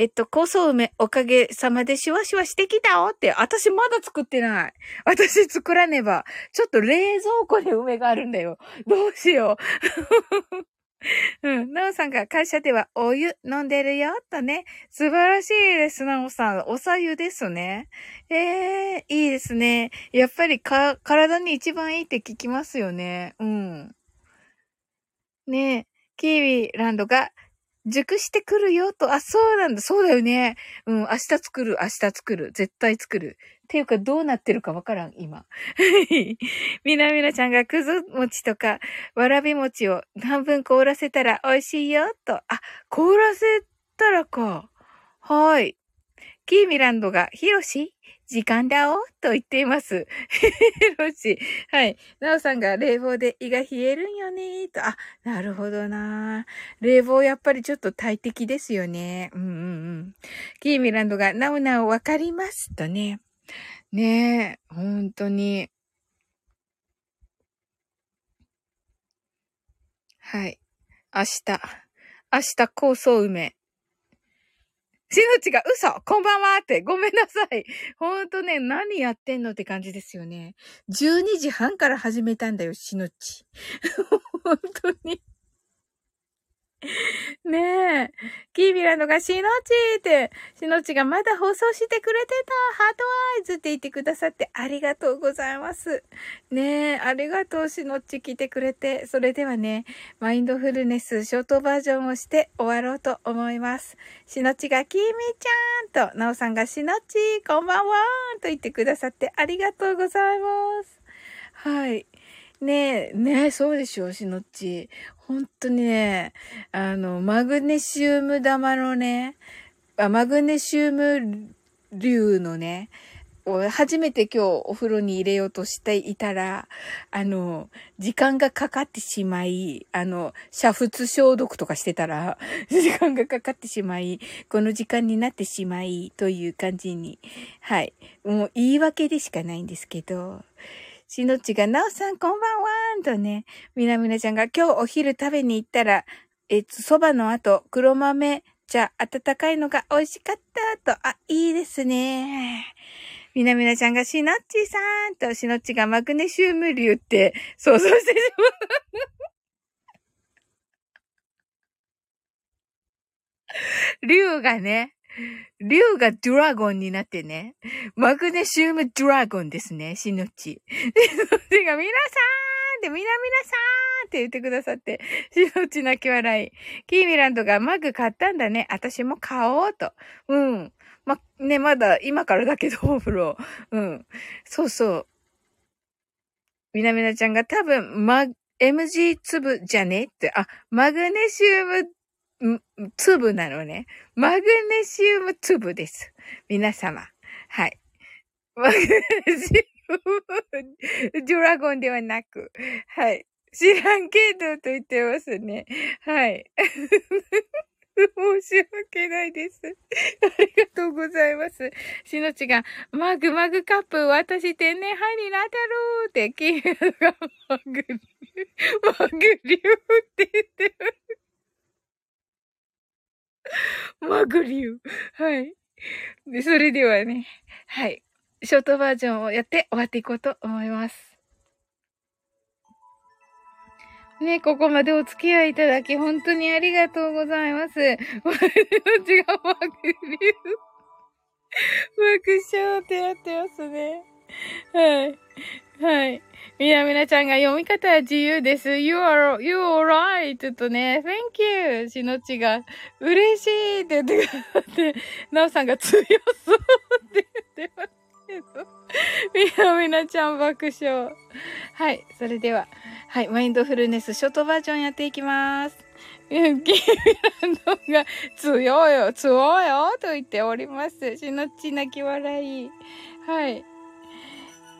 えっと、コソ梅、おかげさまでシュワシュワしてきたよって、私まだ作ってない。私作らねば。ちょっと冷蔵庫に梅があるんだよ。どうしよう。うん。なおさんが会社ではお湯飲んでるよ、とね。素晴らしいです、なおさん。おさゆですね。ええー、いいですね。やっぱりか、体に一番いいって聞きますよね。うん。ねえ。キーウィランドが熟してくるよと、あ、そうなんだ、そうだよね。うん、明日作る、明日作る、絶対作る。っていうか、どうなってるかわからん、今。みなみなちゃんがくず餅とか、わらび餅を半分凍らせたら美味しいよ、と。あ、凍らせたらか。はい。キーミランドが、ヒロシ？時間だおと言っています。ロシ。はい。ナオさんが冷房で胃が冷えるんよねと。あ、なるほどな冷房やっぱりちょっと大敵ですよね。うんうんうん。キーミランドが、ナオナオわかりますとね。ねえ、本当に。はい。明日。明日、酵素梅。しのちが嘘こんばんはって、ごめんなさい。ほんとね、何やってんのって感じですよね。12時半から始めたんだよ、しのち。本当に。ねえ。キービランドがしのちって、しのちがまだ放送してくれてた。ハートアイズって言ってくださってありがとうございます。ねえ、ありがとうしのち来てくれて。それではね、マインドフルネスショートバージョンをして終わろうと思います。しのちがきみちゃんと、なおさんがしのち、こんばんはと言ってくださってありがとうございます。はい。ねえ、ねえ、そうでしょ、しのっち。本当にね、あの、マグネシウム玉のね、あマグネシウム流のね、初めて今日お風呂に入れようとしていたら、あの、時間がかかってしまい、あの、煮沸消毒とかしてたら、時間がかかってしまい、この時間になってしまい、という感じに、はい。もう言い訳でしかないんですけど、しのちが、なおさんこんばんはーんとね、みなみなちゃんが今日お昼食べに行ったら、えっと、そばの後、黒豆茶、温かいのが美味しかったと、あ、いいですね。みなみなちゃんがしのっちさんと、しのっちがマグネシウム流って想像してしまう。竜がね、竜がドラゴンになってね。マグネシウムドラゴンですね、しのち。で、そっちが、皆さんって、みなみなさんって言ってくださって、しのち泣き笑い。キーミランドがマグ買ったんだね。私も買おうと。うん。ま、ね、まだ今からだけど、お風呂。うん。そうそう。みなみなちゃんが多分、マ、MG 粒じゃねって、あ、マグネシウム粒なのね。マグネシウム粒です。皆様。はい。マグネシウム、ドラゴンではなく、はい。知らんけどと言ってますね。はい。申し訳ないです。ありがとうございます。しのちが、マグマグカップ、私天然杯になったろうって、キーがマグ、マグリューって言ってます。マグリュー。はい。で、それではね、はい。ショートバージョンをやって終わっていこうと思います。ね、ここまでお付き合いいただき、本当にありがとうございます。私の違うマグリュー。爆笑ってやってますね。はい。はい。みなみなちゃんが読み方は自由です。You are, you are right とね、Thank you しのちが嬉しいって言って、なおさんが強そうって言ってますけど。みなみなちゃん爆笑。はい。それでは、はい。マインドフルネスショートバージョンやっていきます。キーミランドが強いよ、強いよと言っております。しのち泣き笑い。はい。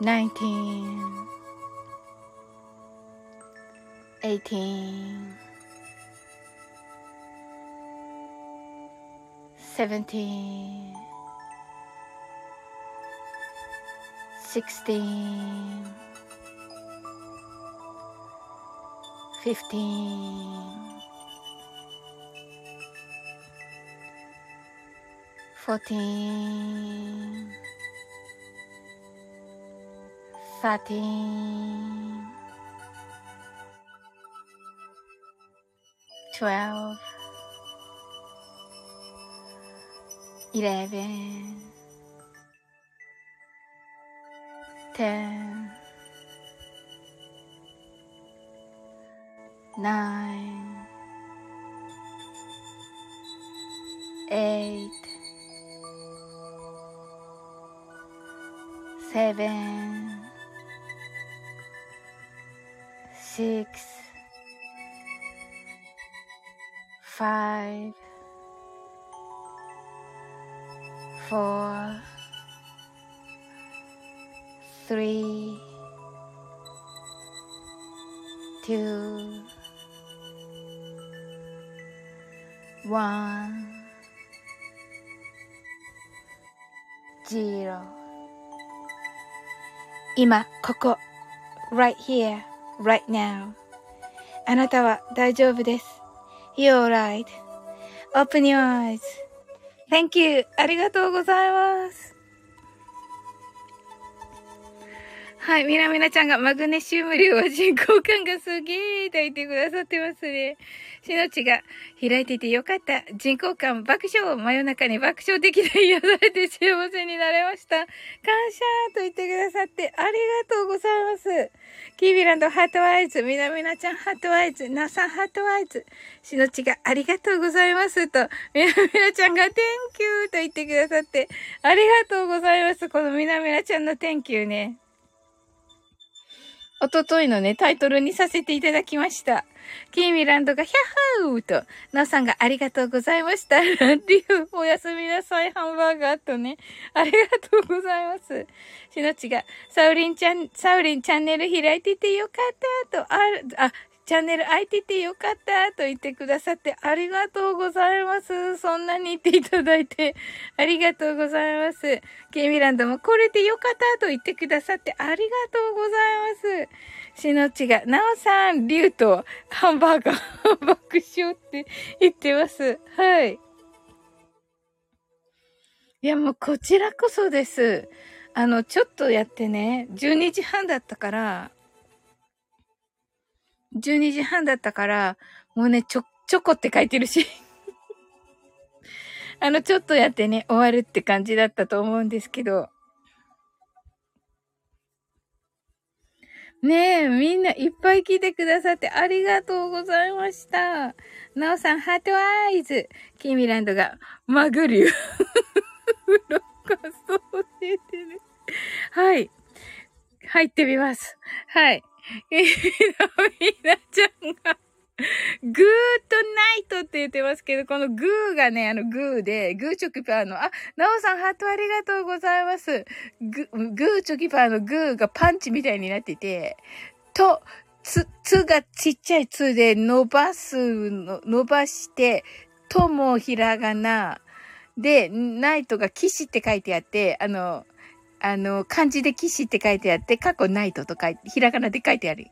19 18 17 16 15 14 13 12 11 10 9 8 7 six, five, four, three, two, one, zero 今、ここ、right here, right now. あなたは大丈夫です。You're right.Open your eyes.Thank you. ありがとうございます。はい。みなみなちゃんがマグネシウム量は人工感がすげーと言ってくださってますね。しのちが開いていてよかった。人工感爆笑。真夜中に爆笑できない癒されて幸せになれました。感謝と言ってくださってありがとうございます。キービランドハートアイズ、みなみなちゃんハートアイズ、なさんハートアイズ、しのちがありがとうございますと、みなみなちゃんが Thank you と言ってくださってありがとうございます。このみなみなちゃんの Thank you ね。おとといのね、タイトルにさせていただきました。キーミランドがヒャッハーと、ナオさんがありがとうございました。リュウ、おやすみなさい、ハンバーガーとね、ありがとうございます。しのちが、サウリンちゃん、サウリンチャンネル開いててよかったと、あ、あ、チャンネル開いててよかったと言ってくださってありがとうございます。そんなに言っていただいて ありがとうございます。ケイミランドもこれでよかったと言ってくださってありがとうございます。しのちが、なおさん、リュウとハンバーガー爆笑って言ってます。はい。いや、もうこちらこそです。あの、ちょっとやってね、12時半だったから、12時半だったから、もうね、ちょ、チョコって書いてるし あの、ちょっとやってね、終わるって感じだったと思うんですけど。ねえ、みんないっぱい来てくださってありがとうございました。なおさん、ハートアイズ。キーミランドが、マグリュウ。ロカそうてる。はい。入ってみます。はい。えー、みなちゃんが、グーとナイトって言ってますけど、このグーがね、あのグーで、グーチョキパーの、あ、なおさんハートありがとうございます。ググーチョキパーのグーがパンチみたいになってて、と、つ、つがちっちゃいつで伸ばすの、伸ばして、ともひらがな、で、ナイトが騎士って書いてあって、あの、あの、漢字で騎士って書いてあって、過去ナイトと書いて、ひらがなで書いてあり、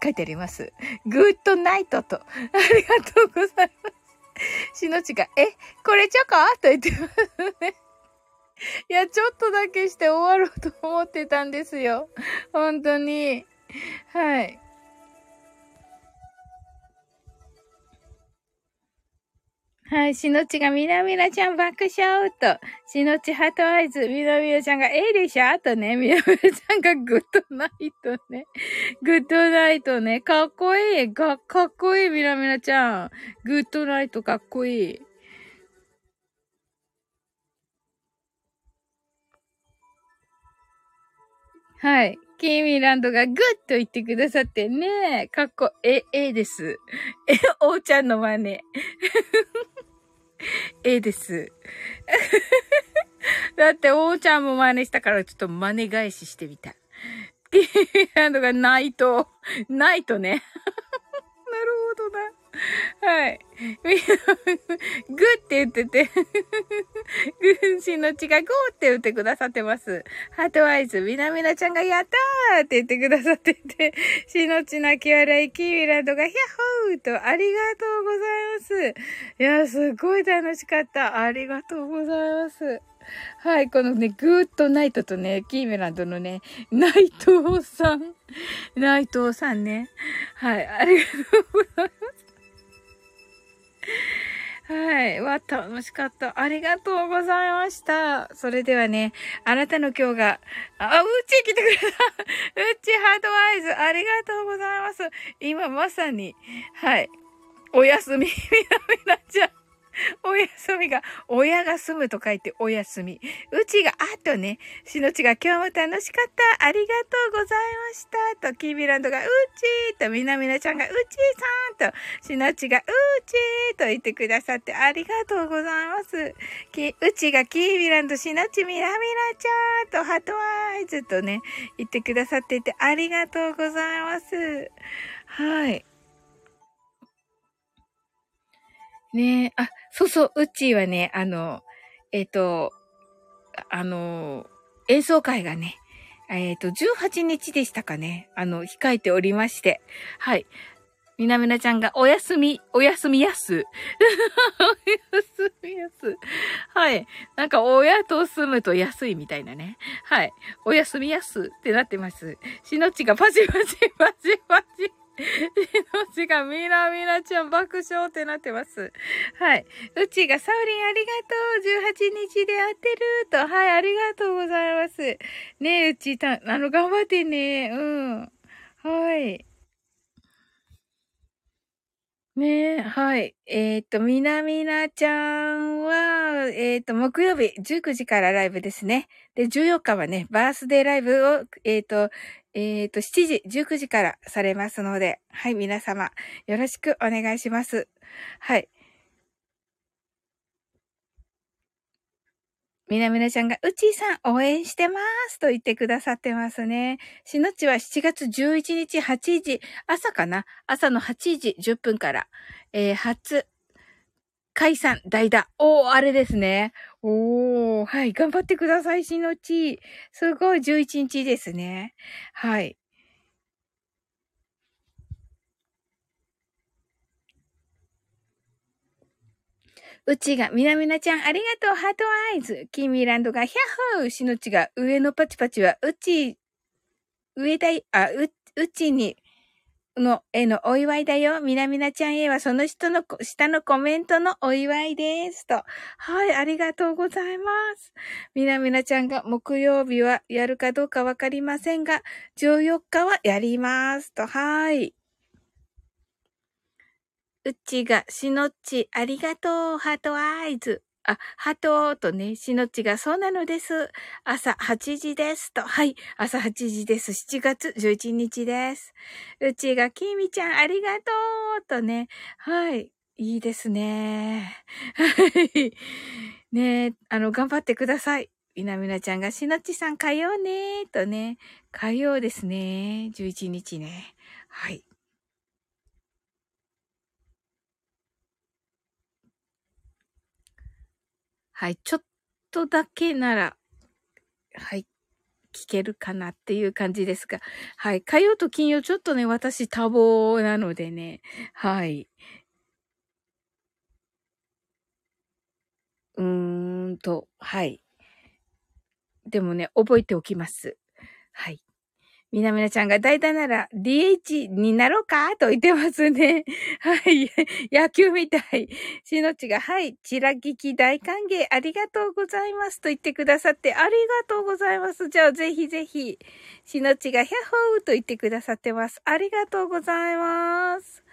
書いてあります。グッドナイトと。ありがとうございます。しのちが、え、これチョコ？と言ってますね。いや、ちょっとだけして終わろうと思ってたんですよ。本当に。はい。はい。しのちがみなみなちゃん爆笑と。しのちハートアイズ。みなみなちゃんがええでしょあとね。みなみなちゃんがグッドナイトね。グッドナイトね。かっこいい。が、かっこいい。みなみなちゃん。グッドナイトかっこいい。はい。キーミーランドがグッと言ってくださってね。かっこ、え、ええです。え、おうちゃんの真似。え えです。だって、おうちゃんも真似したからちょっと真似返ししてみた。キーミーランドがないと、ないとね。なるほどな。はい。みんな、グって言ってて、軍神の血がゴーって打ってくださってます。ハートアイズ、みなみなちゃんがやったーって言ってくださってて、しのち泣き笑い、キーミランドがヒャッホーとありがとうございます。いや、すっごい楽しかった。ありがとうございます。はい、このね、グーッドナイトとね、キーメランドのね、内藤さん、内藤さんね。はい、ありがとうございます。はい。わ、楽しかった。ありがとうございました。それではね、あなたの今日が、あ、うち来てくれた。うちハートアイズ、ありがとうございます。今まさに、はい。おやすみ、みなみなちゃん。おやすみが、親が住むと書いておやすみ。うちが、あとね、しのちが今日も楽しかった。ありがとうございました。と、キービランドが、うちーと、みなみなちゃんが、うちーさんと、しのちが、うちーと言ってくださってありがとうございます。き、うちがキービランド、しのちみなみなちゃんと、ハトワイズとね、言ってくださっていてありがとうございます。はい。ねえ、あ、そうそう、うっちーはね、あの、えっ、ー、と、あの、演奏会がね、えっ、ー、と、18日でしたかね、あの、控えておりまして、はい。みなみなちゃんがおやすみ、おやすみやす。おやすみやす。はい。なんか、親と住むと安いみたいなね。はい。おやすみやすってなってます。しのちがパチパチパチパチ。命がみなみなちゃん爆笑ってなってます。はい。うちがサウリンありがとう !18 日で会ってると。はい、ありがとうございます。ねえ、うちた、あの、頑張ってね。うん。はい。ねえ、はい。えっ、と、みなみなちゃんは、えっ、と、木曜日19時からライブですね。で、14日はね、バースデーライブを、えっ、と、えっ、と、7時、19時からされますので、はい、皆様、よろしくお願いします。はい。みなみなちゃんが、うちーさん応援してますと言ってくださってますね。しのちは7月11日8時、朝かな？朝の8時10分から、えー、初、解散、代打。おー、あれですね。おー、はい、頑張ってください、しのち。すごい、11日ですね。はい。うちが、みなみなちゃん、ありがとう、ハートアイズ。キーミランドが、ヒャッホーしのちが、上のパチパチは、うち、上だい、あ、う、うちに、の、へのお祝いだよ。みなみなちゃんへはその人の下のコメントのお祝いです。と。はい、ありがとうございます。みなみなちゃんが木曜日はやるかどうかわかりませんが、14日はやります。と。はい。うちが、しのっち、ありがとう、ハートアイズ。あ、ハトとね、しのちがそうなのです。朝8時ですと。はい。朝8時です。7月11日です。うちがきみちゃんありがとうとね。はい。いいですね。はい。ねあの、頑張ってください。みなみなちゃんがしのちさん火曜ねとね。火曜ですね。11日ね。はい。はい、ちょっとだけなら、はい、聞けるかなっていう感じですが、はい、火曜と金曜ちょっとね、私多忙なのでね、はい。うーんと、はい。でもね、覚えておきます。はい。みなみなちゃんが代打なら DH になろうかと言ってますね。はい。野球みたい。しのちが、はい。ちらぎき大歓迎ありがとうございますと言ってくださってありがとうございます。じゃあぜひぜひ。しのちが、ヒャッホーと言ってくださってます。ありがとうございます。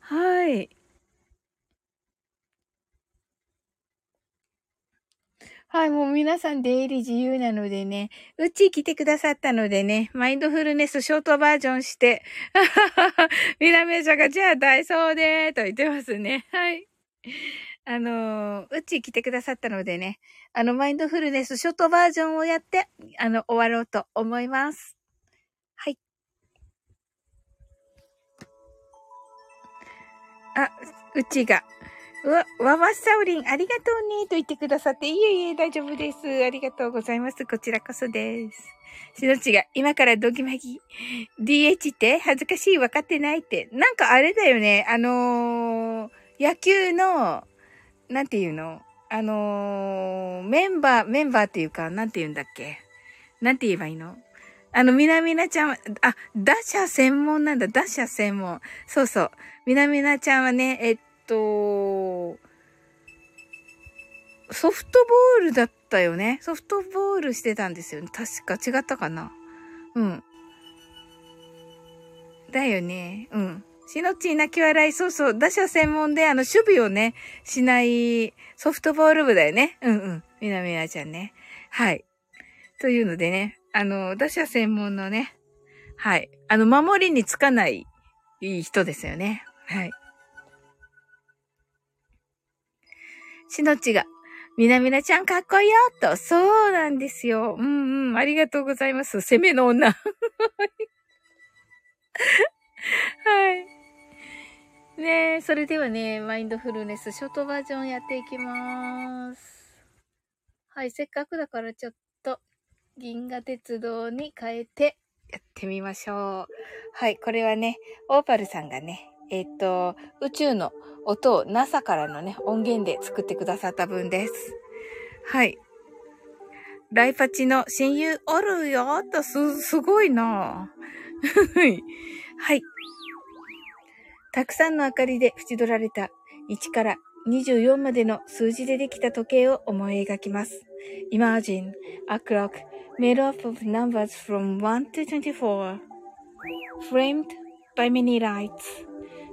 はい。はい、もう皆さん出入り自由なのでね、うち来てくださったのでね、マインドフルネスショートバージョンして、みなめちゃんが、じゃあダイソーでーと言ってますね。はい。あのうち来てくださったのでね、あの、マインドフルネスショートバージョンをやって、あの、終わろうと思います。はい。あ、うちが、うわ、わわさおりん、ありがとうね、と言ってくださって、いえいえ、大丈夫です。ありがとうございます。こちらこそです。しのちが、今からドギマギ。DH って恥ずかしい、分かってないって。なんかあれだよね、あのー、野球の、なんていうの？あのー、メンバー、メンバーっていうか、なんて言うんだっけ？なんて言えばいいの？あの、みなみなちゃんは、あ、打者専門なんだ、打者専門。そうそう。みなみなちゃんはね、えっと、ソフトボールだったよね。ソフトボールしてたんですよね。確か違ったかな。うん。だよね。うん。しのち泣き笑い、そうそう、打者専門で、あの、守備をね、しないソフトボール部だよね。うんうん。みなみなちゃんね。はい。というのでね、あの、打者専門のね、はい。あの、守りにつかないいい人ですよね。はい。しのちが、みなみなちゃんかっこいいよと。そうなんですよ。うんうん。ありがとうございます。攻めの女。はい。ねえ、それではね、マインドフルネスショートバージョンやっていきます。はい、せっかくだからちょっと、銀河鉄道に変えてやってみましょう。はい、これはね、オーパルさんがね、えっ、と、宇宙の音を NASA からのね、音源で作ってくださった分です。はい。ライパチの親友おるよと、す、すごいなはい。はい。たくさんの明かりで縁取られた1から24までの数字でできた時計を思い描きます。Imagine a clock made up of numbers from 1 to 24, framed by many lights.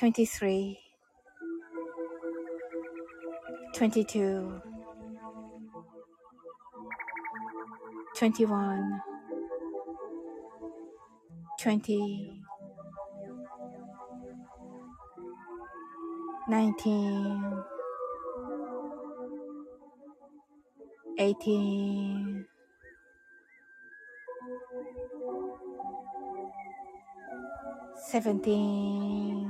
23 22 21 20 19 18 17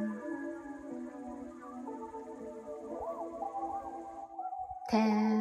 天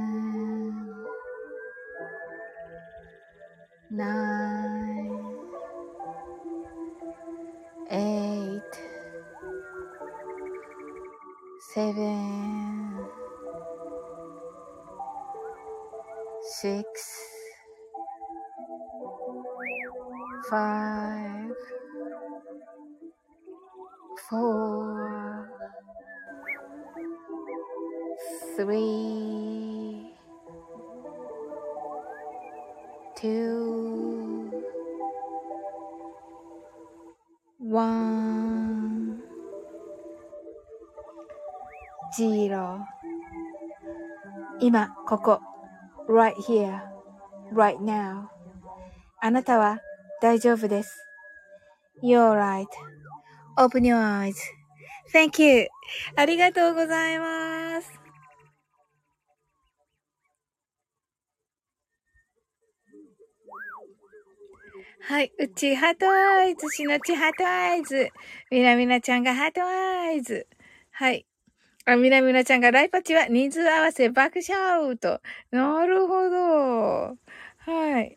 ここ right here right now あなたは大丈夫です You're right.Open your eyes.Thank you. ありがとうございます。はい。うち、 heart eyes。しのち、 heart eyes。みなみなちゃんが heart eyes。はい。あ、みなみなちゃんがライパチは人数合わせ爆笑と。なるほど。はい。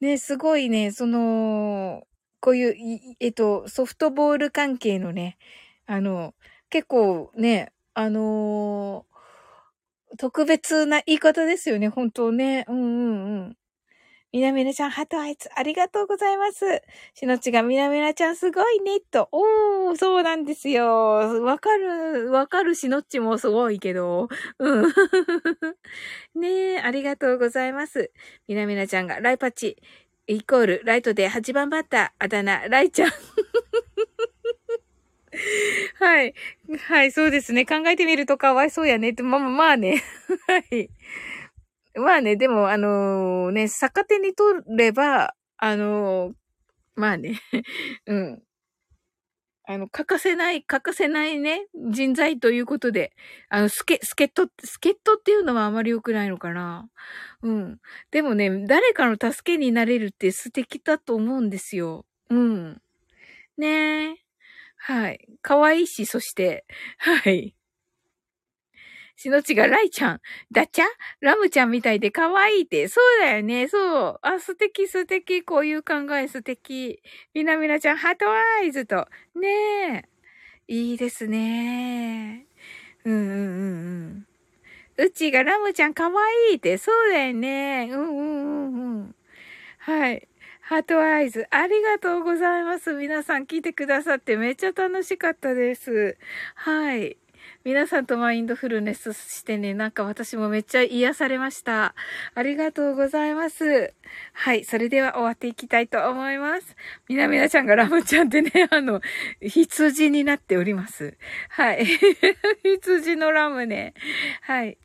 ね、すごいね、その、こういう、えっと、ソフトボール関係のね、あの、結構ね、あのー、特別な言い方ですよね、本当ね。うんうんうん。みなみなちゃん、ハートアイツ、ありがとうございます。しのちが、みなみなちゃん、すごいね、と。おー、そうなんですよ。わかる、わかるしのっちもすごいけど。うん。ねえ、ありがとうございます。みなみなちゃんが、ライパチ、イコール、ライトで8番バッター、あだ名、ライちゃん。はい。はい、そうですね。考えてみるとかわいそうやねって、ま、まあね。はい。まあね、でも、あのー、ね、逆手に取れば、あのー、まあね、うん。あの、欠かせない、欠かせないね、人材ということで、あの、スケ、スケット、スケットっていうのはあまり良くないのかな。うん。でもね、誰かの助けになれるって素敵だと思うんですよ。うん。ねえ。はい。可愛いし、そして、はい。しのちがライちゃん、ダチャ？ラムちゃんみたいで可愛いって。そうだよね。そう。あ、素敵素敵。こういう考え素敵。みなみなちゃん、 heart eyes と。ねえ。いいですね。うんうんうんうん。うちがラムちゃん可愛いって。そうだよね。うんうんうんうん。はい。 heart eyes、ありがとうございます。皆さん聞いてくださってめっちゃ楽しかったです。はい。皆さんとマインドフルネスしてね、なんか私もめっちゃ癒されました。ありがとうございます。はい、それでは終わっていきたいと思います。みなみなちゃんがラムちゃんってね、あの、羊になっております。はい。羊のラムね。はい。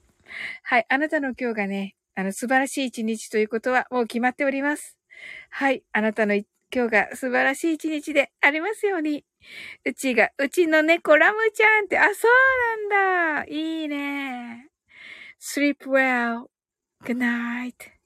はい、あなたの今日がね、あの、素晴らしい一日ということはもう決まっております。はい、あなたの今日が素晴らしい一日でありますように。うちが、うちの猫ラムちゃんって、あ、そうなんだ。いいね。sleep well. Good night.